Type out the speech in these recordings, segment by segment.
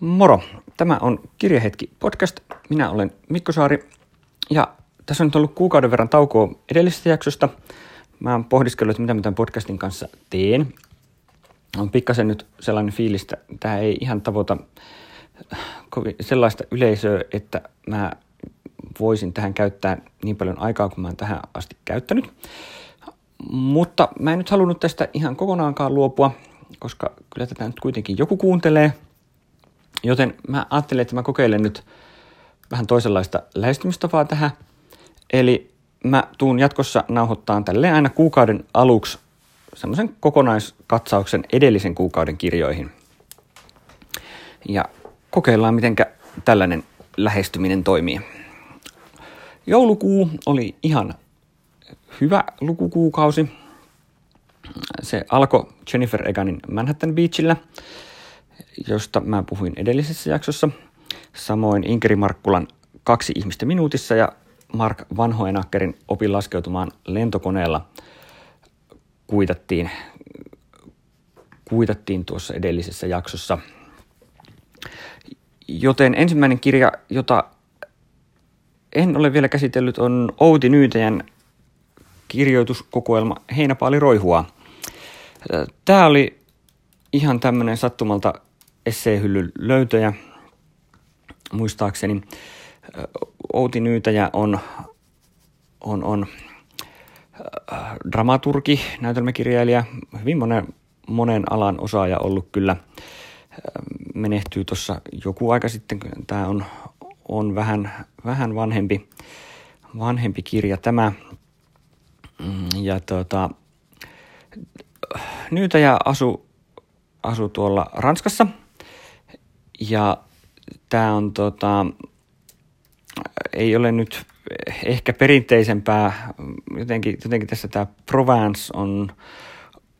Moro! Tämä on Kirjahetki podcast. Minä olen Mikko Saari ja tässä on nyt ollut kuukauden verran taukoa edellisestä jaksosta. Mä oon pohdiskellut, että mitä mä tämän podcastin kanssa teen. On pikkasen nyt sellainen fiilis, että tämä ei ihan tavoita sellaista yleisöä, että mä voisin tähän käyttää niin paljon aikaa kuin mä oon tähän asti käyttänyt. Mutta mä en nyt halunnut tästä ihan kokonaankaan luopua, koska kyllä tätä nyt kuitenkin joku kuuntelee – Joten mä ajattelin, että mä kokeilen nyt vähän toisenlaista lähestymistapaa tähän. Eli mä tuun jatkossa nauhoittaa tälle aina kuukauden aluksi semmoisen kokonaiskatsauksen edellisen kuukauden kirjoihin. Ja kokeillaan, miten tällainen lähestyminen toimii. Joulukuu oli ihan hyvä lukukuukausi. Se alkoi Jennifer Eganin Manhattan Beachillä – josta mä puhuin edellisessä jaksossa. Samoin Inkeri Markkulan kaksi ihmistä minuutissa ja Mark Vanhoenakkerin opin laskeutumaan lentokoneella kuitattiin, kuitattiin tuossa edellisessä jaksossa. Joten ensimmäinen kirja, jota en ole vielä käsitellyt, on Outi Nyytäjän kirjoituskokoelma Heinäpaali Roihua. Tämä oli ihan tämmöinen sattumalta esseehyllyn löytöjä. Muistaakseni Outi Nyytäjä on, on, on dramaturgi, näytelmäkirjailija, hyvin monen, monen alan osaaja ollut kyllä. Menehtyy tuossa joku aika sitten, tämä on, on vähän, vähän vanhempi, vanhempi kirja tämä. Mm, ja tota, Nyytäjä asui asu tuolla Ranskassa – ja tämä on tota, ei ole nyt ehkä perinteisempää, jotenkin, jotenkin tässä tämä Provence on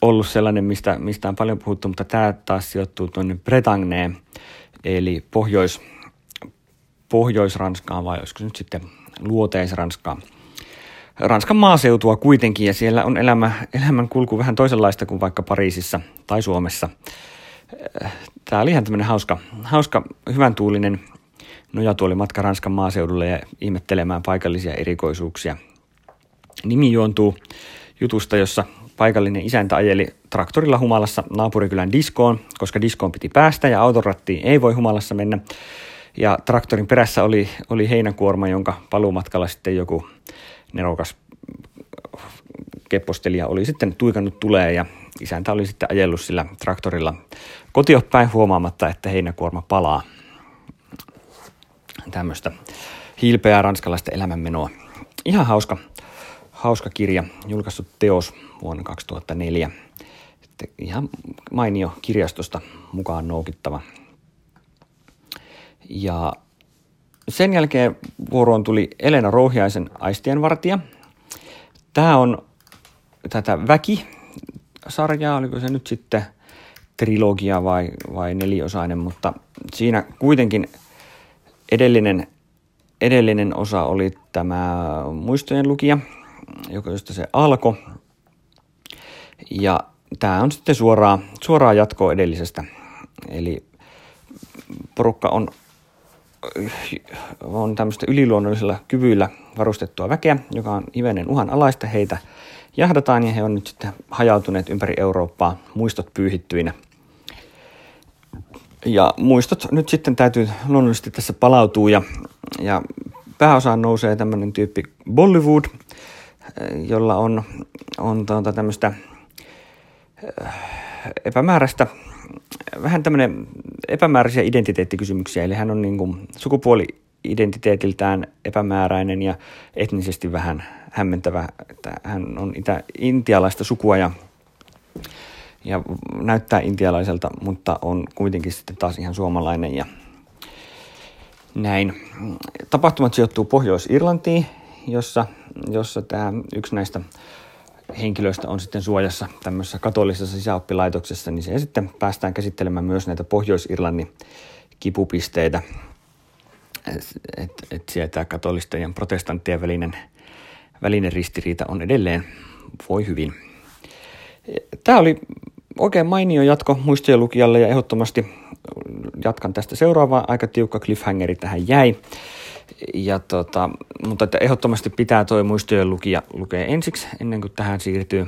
ollut sellainen, mistä, mistä on paljon puhuttu, mutta tämä taas sijoittuu tuonne Bretagneen, eli Pohjois, Pohjois-Ranskaan vai olisiko nyt sitten Luoteis-Ranskaan. Ranskan maaseutua kuitenkin ja siellä on elämä, elämän kulku vähän toisenlaista kuin vaikka Pariisissa tai Suomessa tämä oli ihan tämmöinen hauska, hauska, hyvän tuulinen nojatuolimatka Ranskan maaseudulle ja ihmettelemään paikallisia erikoisuuksia. Nimi juontuu jutusta, jossa paikallinen isäntä ajeli traktorilla humalassa naapurikylän diskoon, koska diskoon piti päästä ja autorattiin ei voi humalassa mennä. Ja traktorin perässä oli, oli heinäkuorma, jonka paluumatkalla sitten joku nerokas keppostelija oli sitten tuikannut tulee ja isäntä oli sitten ajellut sillä traktorilla kotiopäin huomaamatta, että heinäkuorma palaa. Tämmöistä hilpeää ranskalaista elämänmenoa. Ihan hauska, hauska kirja, julkaistu teos vuonna 2004. Sitten ihan mainio kirjastosta mukaan noukittava. Ja sen jälkeen vuoroon tuli Elena Rouhiaisen Aistienvartija. Tämä on tätä Väki-sarjaa, oliko se nyt sitten trilogia vai, vai neliosainen, mutta siinä kuitenkin edellinen, edellinen osa oli tämä muistojen lukija, joka josta se alkoi. Ja tämä on sitten suoraa, suoraa jatkoa edellisestä. Eli porukka on, on tämmöistä yliluonnollisilla kyvyillä varustettua väkeä, joka on hivenen uhanalaista. Heitä jahdataan ja he on nyt sitten hajautuneet ympäri Eurooppaa muistot pyyhittyinä. Ja muistot nyt sitten täytyy luonnollisesti tässä palautua ja, ja pääosaan nousee tämmöinen tyyppi Bollywood, jolla on, on tuota tämmöistä äh, epämääräistä, vähän tämmöinen epämääräisiä identiteettikysymyksiä, eli hän on niin kuin sukupuoli-identiteetiltään epämääräinen ja etnisesti vähän hämmentävä, että hän on itä, intialaista sukua ja, ja näyttää intialaiselta, mutta on kuitenkin sitten taas ihan suomalainen ja näin. Tapahtumat sijoittuu Pohjois-Irlantiin, jossa, jossa tämä yksi näistä henkilöistä on sitten suojassa tämmöisessä katolisessa sisäoppilaitoksessa, niin se sitten päästään käsittelemään myös näitä Pohjois-Irlannin kipupisteitä, että et sieltä katolisten ja protestanttien välinen välinen ristiriita on edelleen voi hyvin. Tämä oli oikein mainio jatko muistojen lukijalle ja ehdottomasti jatkan tästä seuraavaa. Aika tiukka cliffhangeri tähän jäi. Ja tota, mutta että ehdottomasti pitää toi muistojen lukija lukea ensiksi ennen kuin tähän siirtyy.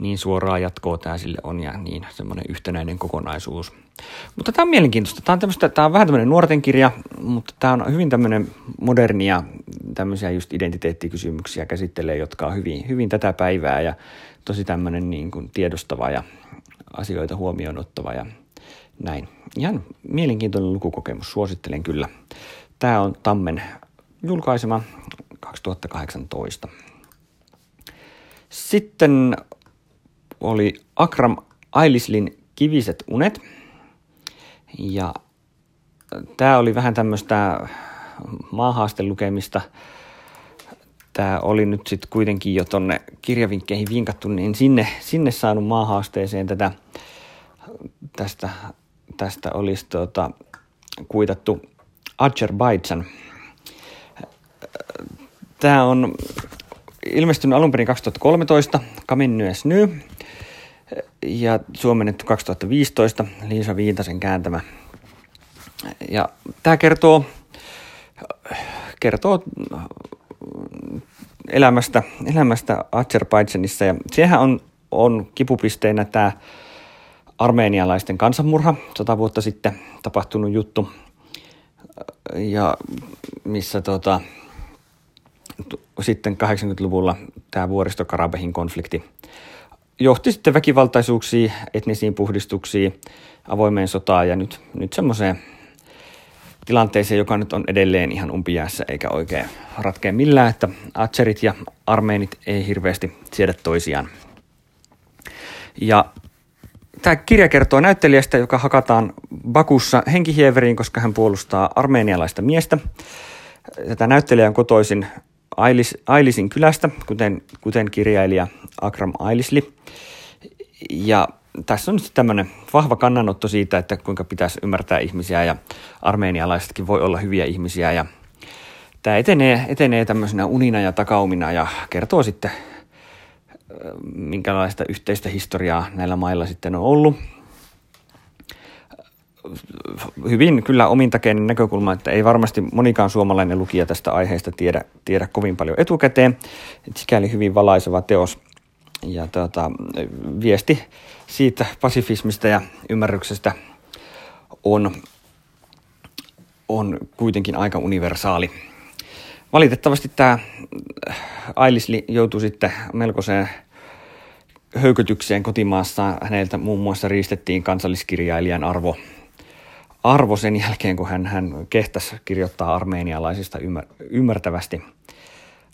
Niin suoraa jatkoa tämä sille on ja niin semmoinen yhtenäinen kokonaisuus. Mutta tämä on mielenkiintoista. Tämä on, tämmöistä, tämä on vähän tämmöinen nuorten kirja, mutta tämä on hyvin tämmöinen modernia tämmöisiä just identiteettikysymyksiä käsittelee, jotka on hyvin, hyvin tätä päivää ja tosi tämmöinen niin kuin tiedostava ja asioita huomioon ottava ja näin. Ihan mielenkiintoinen lukukokemus, suosittelen kyllä. Tämä on Tammen julkaisema 2018. Sitten oli Akram Ailislin Kiviset unet. Ja tämä oli vähän tämmöistä maahaastelukemista. Tämä oli nyt sitten kuitenkin jo tonne kirjavinkkeihin vinkattu, niin sinne, sinne saanut maahaasteeseen tätä, tästä, tästä olisi tuota, kuitattu Azerbaijan. Tämä on ilmestynyt alun perin 2013, Kamennyes Ny, ja suomennettu 2015, Liisa Viitasen kääntämä. Ja tämä kertoo, kertoo elämästä, elämästä Azerbaidžanissa, ja sehän on, on kipupisteenä tämä armeenialaisten kansanmurha, sata vuotta sitten tapahtunut juttu, ja missä tota, sitten 80-luvulla tämä vuoristokarabehin konflikti johti sitten väkivaltaisuuksiin, etnisiin puhdistuksiin, avoimeen sotaan ja nyt, nyt semmoiseen tilanteeseen, joka nyt on edelleen ihan umpijäässä eikä oikein ratkea millään, että Atserit ja armeenit ei hirveästi siedä toisiaan. Ja tämä kirja kertoo näyttelijästä, joka hakataan Bakussa henkihieveriin, koska hän puolustaa armeenialaista miestä. Tätä näyttelijä on kotoisin Ailis, Ailisin kylästä, kuten, kuten kirjailija Akram Ailisli. Ja tässä on nyt tämmöinen vahva kannanotto siitä, että kuinka pitäisi ymmärtää ihmisiä ja armeenialaisetkin voi olla hyviä ihmisiä ja tämä etenee, etenee tämmöisenä unina ja takaumina ja kertoo sitten, minkälaista yhteistä historiaa näillä mailla sitten on ollut. Hyvin kyllä omintakeinen näkökulma, että ei varmasti monikaan suomalainen lukija tästä aiheesta tiedä, tiedä kovin paljon etukäteen. Sikäli hyvin valaiseva teos – ja tota, viesti siitä pasifismista ja ymmärryksestä on, on kuitenkin aika universaali. Valitettavasti tämä Ailisli joutui sitten melkoiseen höykötykseen kotimaassa. Häneltä muun muassa riistettiin kansalliskirjailijan arvo, arvo sen jälkeen, kun hän, hän kehtäsi kirjoittaa armeenialaisista ymmär, ymmärtävästi.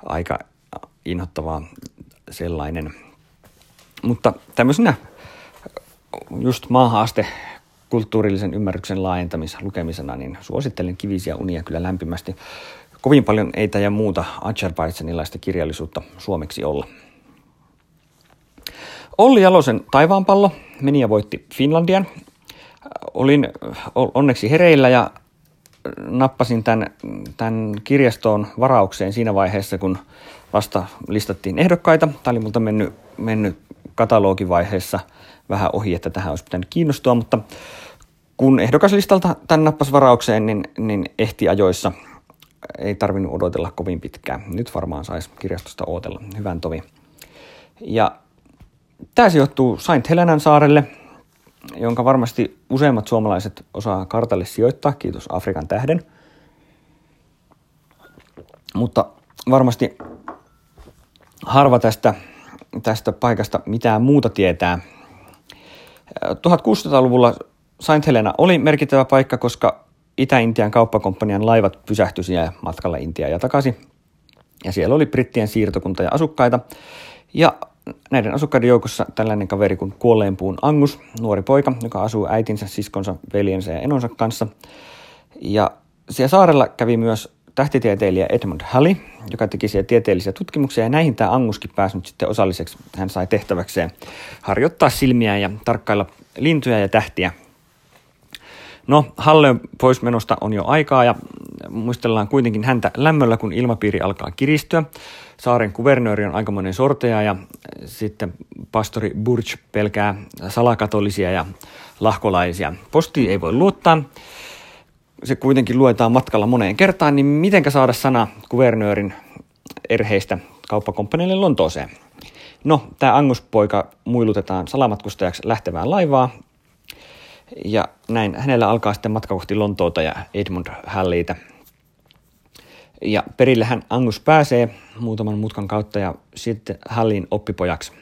Aika inhottavaa sellainen. Mutta tämmöisenä just maahaaste kulttuurillisen ymmärryksen laajentamisen lukemisena, niin suosittelen Kivisiä unia kyllä lämpimästi. Kovin paljon ei ja muuta Azerbaijanilaista kirjallisuutta suomeksi olla. Olli Jalosen Taivaanpallo meni ja voitti Finlandian. Olin onneksi hereillä ja nappasin tämän, tämän kirjastoon varaukseen siinä vaiheessa, kun vasta listattiin ehdokkaita. Tämä oli multa mennyt, mennyt katalogivaiheessa vähän ohi, että tähän olisi pitänyt kiinnostua, mutta kun ehdokaslistalta tämän nappas varaukseen, niin, niin ehti ajoissa. Ei tarvinnut odotella kovin pitkään. Nyt varmaan saisi kirjastosta odotella. Hyvän tovi. Ja tämä sijoittuu Saint Helenan saarelle, jonka varmasti useimmat suomalaiset osaa kartalle sijoittaa, kiitos Afrikan tähden. Mutta varmasti harva tästä tästä paikasta mitään muuta tietää. 1600-luvulla Saint Helena oli merkittävä paikka, koska Itä-Intian kauppakomppanian laivat pysähtyivät matkalla Intiaan ja takaisin. Ja siellä oli brittien siirtokunta ja asukkaita. Ja näiden asukkaiden joukossa tällainen kaveri kuin kuolleenpuun Angus, nuori poika, joka asuu äitinsä, siskonsa, veljensä ja enonsa kanssa. Ja siellä saarella kävi myös tähtitieteilijä Edmund Halley, joka teki siellä tieteellisiä tutkimuksia, ja näihin tämä Anguskin päässyt sitten osalliseksi. Hän sai tehtäväkseen harjoittaa silmiä ja tarkkailla lintuja ja tähtiä. No, Halle poismenosta on jo aikaa, ja muistellaan kuitenkin häntä lämmöllä, kun ilmapiiri alkaa kiristyä. Saaren kuvernööri on aikamoinen sorteja ja sitten pastori Burch pelkää salakatolisia ja lahkolaisia. Posti ei voi luottaa. Se kuitenkin luetaan matkalla moneen kertaan, niin mitenkä saada sana kuvernöörin erheistä kauppakomppanille Lontooseen? No, tämä Angus-poika muilutetaan salamatkustajaksi lähtevään laivaa, ja näin hänellä alkaa sitten matka kohti Lontoota ja Edmund Halliitä. Ja perillehän Angus pääsee muutaman mutkan kautta ja sitten Halliin oppipojaksi.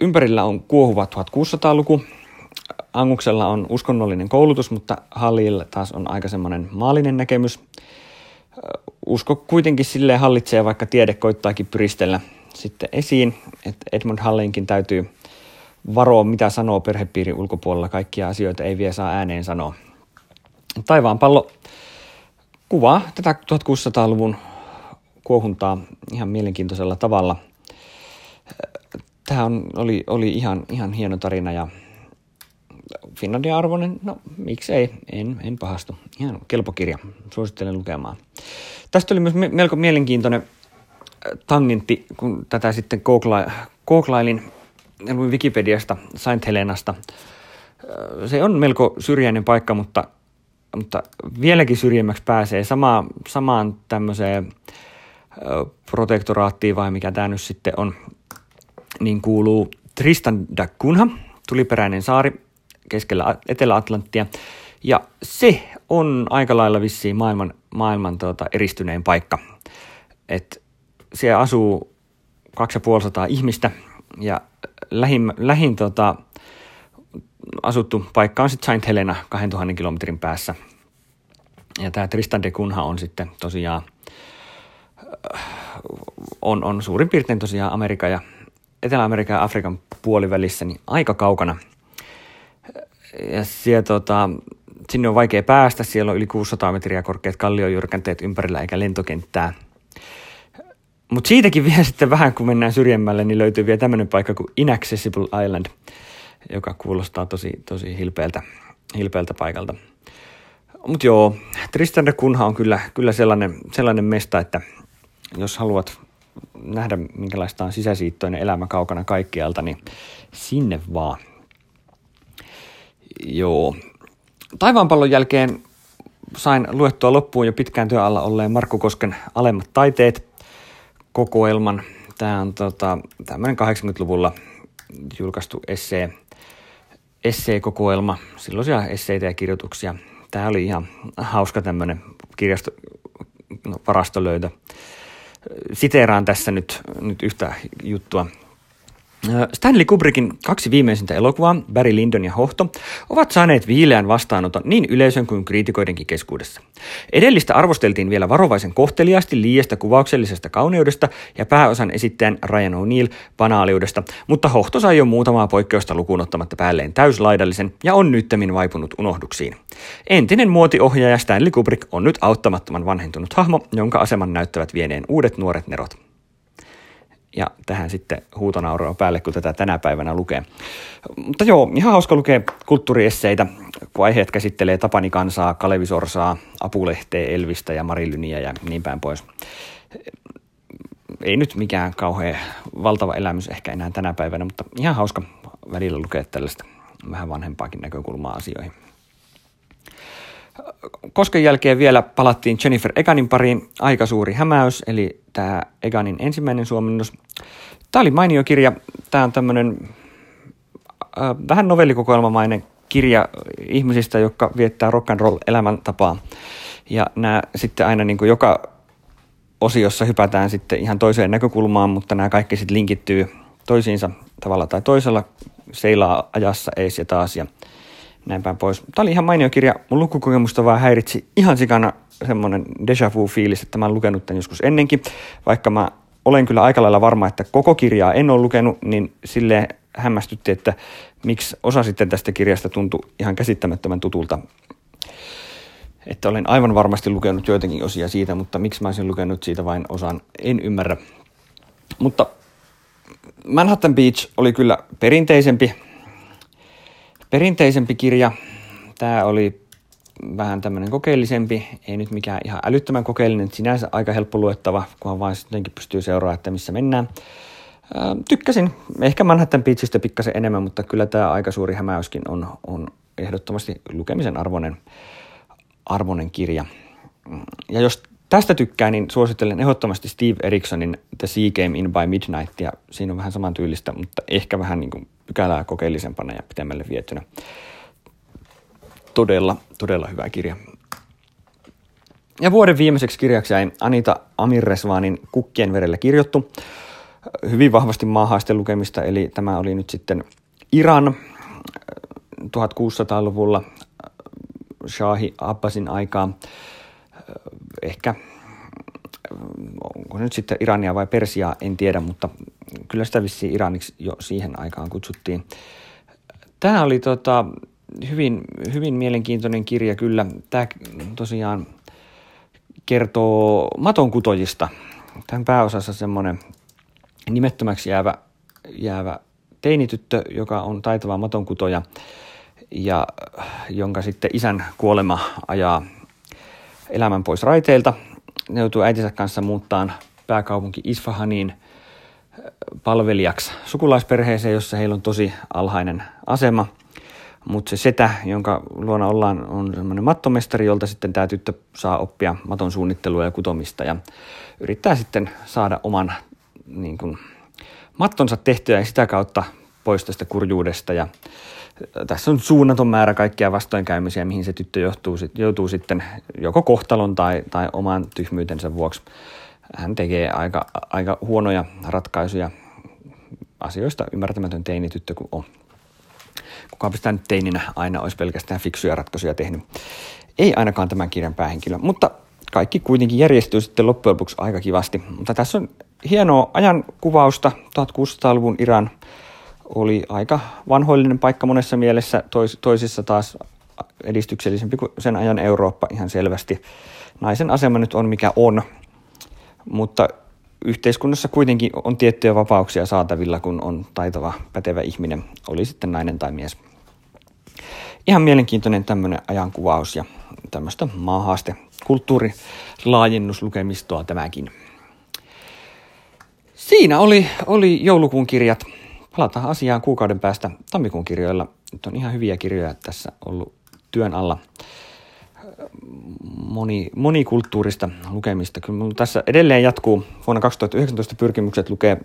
Ympärillä on kuohuva 1600-luku. Anguksella on uskonnollinen koulutus, mutta Hallilla taas on aika semmoinen maallinen näkemys. Usko kuitenkin sille hallitsee, vaikka tiede koittaakin pyristellä sitten esiin, että Edmund Hallinkin täytyy varoa, mitä sanoo perhepiirin ulkopuolella. Kaikkia asioita ei vielä saa ääneen sanoa. Taivaan pallo kuvaa tätä 1600-luvun kuohuntaa ihan mielenkiintoisella tavalla. Tämä oli, oli ihan, ihan hieno tarina ja Finlandia arvoinen, no miksei, en, en pahastu. Ihan kelpo kirja, suosittelen lukemaan. Tästä oli myös melko mielenkiintoinen tangentti, kun tätä sitten googlailin luin Wikipediasta Saint Helenasta. Se on melko syrjäinen paikka, mutta, mutta vieläkin syrjemmäksi pääsee sama, samaan tämmöiseen protektoraattiin vai mikä tämä nyt sitten on, niin kuuluu Tristan da Cunha, tuliperäinen saari keskellä Etelä-Atlanttia. Ja se on aika lailla vissiin maailman, maailman tuota, eristynein paikka. Et siellä asuu 2500 ihmistä ja lähin, lähin tota, asuttu paikka on sitten Saint Helena 2000 kilometrin päässä. Ja tämä Tristan de Cunha on sitten tosiaan, äh, on, on suurin piirtein tosiaan Amerikan ja Etelä-Amerikan ja Afrikan puolivälissä, niin aika kaukana. Ja siellä, tota, sinne on vaikea päästä, siellä on yli 600 metriä korkeat kalliojyrkänteet ympärillä eikä lentokenttää – mutta siitäkin vielä sitten vähän, kun mennään syrjemmälle, niin löytyy vielä tämmöinen paikka kuin Inaccessible Island, joka kuulostaa tosi, tosi hilpeältä, hilpeältä paikalta. Mutta joo, Tristan de Kunha on kyllä, kyllä sellainen, sellainen mesta, että jos haluat nähdä, minkälaista on sisäsiittoinen elämä kaukana kaikkialta, niin sinne vaan. Joo. Taivaanpallon jälkeen sain luettua loppuun jo pitkään työn alla olleen Markku Kosken alemmat taiteet kokoelman. Tämä on tota, tämmöinen 80-luvulla julkaistu essee, essee-kokoelma, silloisia esseitä ja kirjoituksia. Tämä oli ihan hauska tämmöinen kirjasto, no, varastolöytö. Siteeraan tässä nyt, nyt yhtä juttua Stanley Kubrickin kaksi viimeisintä elokuvaa, Barry Lyndon ja Hohto, ovat saaneet viileän vastaanoton niin yleisön kuin kriitikoidenkin keskuudessa. Edellistä arvosteltiin vielä varovaisen kohteliaasti liiasta kuvauksellisesta kauneudesta ja pääosan esittäjän Ryan O'Neill banaaliudesta, mutta Hohto sai jo muutamaa poikkeusta lukuun ottamatta päälleen täyslaidallisen ja on nyttemmin vaipunut unohduksiin. Entinen muotiohjaaja Stanley Kubrick on nyt auttamattoman vanhentunut hahmo, jonka aseman näyttävät vieneen uudet nuoret nerot ja tähän sitten huutonauroa päälle, kun tätä tänä päivänä lukee. Mutta joo, ihan hauska lukea kulttuuriesseitä, kun aiheet käsittelee Tapani Kansaa, Kalevi Sorsaa, Apulehteä, Elvistä ja Marilyniä ja niin päin pois. Ei nyt mikään kauhean valtava elämys ehkä enää tänä päivänä, mutta ihan hauska välillä lukea tällaista vähän vanhempaakin näkökulmaa asioihin. Kosken jälkeen vielä palattiin Jennifer Eganin pariin Aika suuri hämäys, eli tämä Eganin ensimmäinen suomennos. Tämä oli mainio kirja. Tämä on tämmöinen äh, vähän novellikokoelmamainen kirja ihmisistä, jotka viettää rock and roll elämäntapaa. Ja nämä sitten aina niin kuin joka osiossa hypätään sitten ihan toiseen näkökulmaan, mutta nämä kaikki sitten linkittyy toisiinsa tavalla tai toisella, seilaa ajassa ees ja taas. Ja näin päin pois. Tämä oli ihan mainio kirja. Mun lukukokemusta vaan häiritsi ihan sikana semmoinen deja vu-fiilis, että mä oon lukenut tämän joskus ennenkin. Vaikka mä olen kyllä aika lailla varma, että koko kirjaa en ole lukenut, niin sille hämmästytti, että miksi osa sitten tästä kirjasta tuntui ihan käsittämättömän tutulta. Että olen aivan varmasti lukenut joitakin osia siitä, mutta miksi mä olisin lukenut siitä vain osan, en ymmärrä. Mutta Manhattan Beach oli kyllä perinteisempi, perinteisempi kirja. Tämä oli vähän tämmöinen kokeellisempi, ei nyt mikään ihan älyttömän kokeellinen, sinänsä aika helppo luettava, kunhan vaan jotenkin pystyy seuraamaan, että missä mennään. Ää, tykkäsin, ehkä Manhattan Beachistä pikkasen enemmän, mutta kyllä tämä aika suuri hämäyskin on, on ehdottomasti lukemisen arvoinen, arvoinen kirja. Ja jos tästä tykkää, niin suosittelen ehdottomasti Steve Eriksonin The Sea Game in by Midnight, ja siinä on vähän saman tyylistä, mutta ehkä vähän niin kuin pykälää kokeellisempana ja pitemmälle vietynä. Todella, todella hyvä kirja. Ja vuoden viimeiseksi kirjaksi jäi Anita Amirresvanin Kukkien verellä kirjoittu. Hyvin vahvasti maahaisten lukemista, eli tämä oli nyt sitten Iran 1600-luvulla Shahi Abbasin aikaa. Ehkä onko nyt sitten Irania vai Persiaa, en tiedä, mutta kyllä sitä vissiin Iraniksi jo siihen aikaan kutsuttiin. Tämä oli tota, hyvin, hyvin mielenkiintoinen kirja kyllä. Tämä tosiaan kertoo matonkutojista. Tämän pääosassa semmoinen nimettömäksi jäävä, jäävä teinityttö, joka on taitava matonkutoja ja jonka sitten isän kuolema ajaa elämän pois raiteilta. Ne joutuu äitinsä kanssa muuttaan pääkaupunki Isfahaniin palvelijaksi sukulaisperheeseen, jossa heillä on tosi alhainen asema. Mutta se setä, jonka luona ollaan, on semmoinen mattomestari, jolta sitten tämä tyttö saa oppia maton suunnittelua ja kutomista ja yrittää sitten saada oman niin kuin, mattonsa tehtyä ja sitä kautta pois tästä kurjuudesta. Ja tässä on suunnaton määrä kaikkia vastoinkäymisiä, mihin se tyttö joutuu, joutuu sitten joko kohtalon tai, tai oman tyhmyytensä vuoksi. Hän tekee aika, aika huonoja ratkaisuja asioista ymmärtämätön teinityttö kuin on. Kukaan sitä nyt teininä aina olisi pelkästään fiksuja ratkaisuja tehnyt. Ei ainakaan tämän kirjan päähenkilö, mutta kaikki kuitenkin järjestyy sitten loppujen lopuksi aika kivasti. Mutta tässä on hienoa ajankuvausta 1600-luvun Iran oli aika vanhoillinen paikka monessa mielessä, tois, toisissa taas edistyksellisempi kuin sen ajan Eurooppa ihan selvästi. Naisen asema nyt on mikä on, mutta yhteiskunnassa kuitenkin on tiettyjä vapauksia saatavilla, kun on taitava, pätevä ihminen, oli sitten nainen tai mies. Ihan mielenkiintoinen tämmöinen ajankuvaus ja tämmöistä maahaaste kulttuurilaajennus tämäkin. Siinä oli, oli joulukuun kirjat palataan asiaan kuukauden päästä tammikuun kirjoilla. Nyt on ihan hyviä kirjoja tässä ollut työn alla. Moni, monikulttuurista lukemista. Kyllä tässä edelleen jatkuu vuonna 2019 pyrkimykset lukea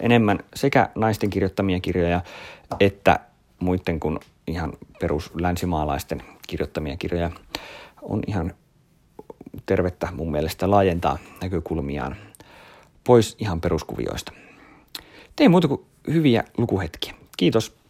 enemmän sekä naisten kirjoittamia kirjoja että muiden kuin ihan perus länsimaalaisten kirjoittamia kirjoja. On ihan tervettä mun mielestä laajentaa näkökulmiaan pois ihan peruskuvioista. Tein muuta kuin hyviä lukuhetkiä. Kiitos.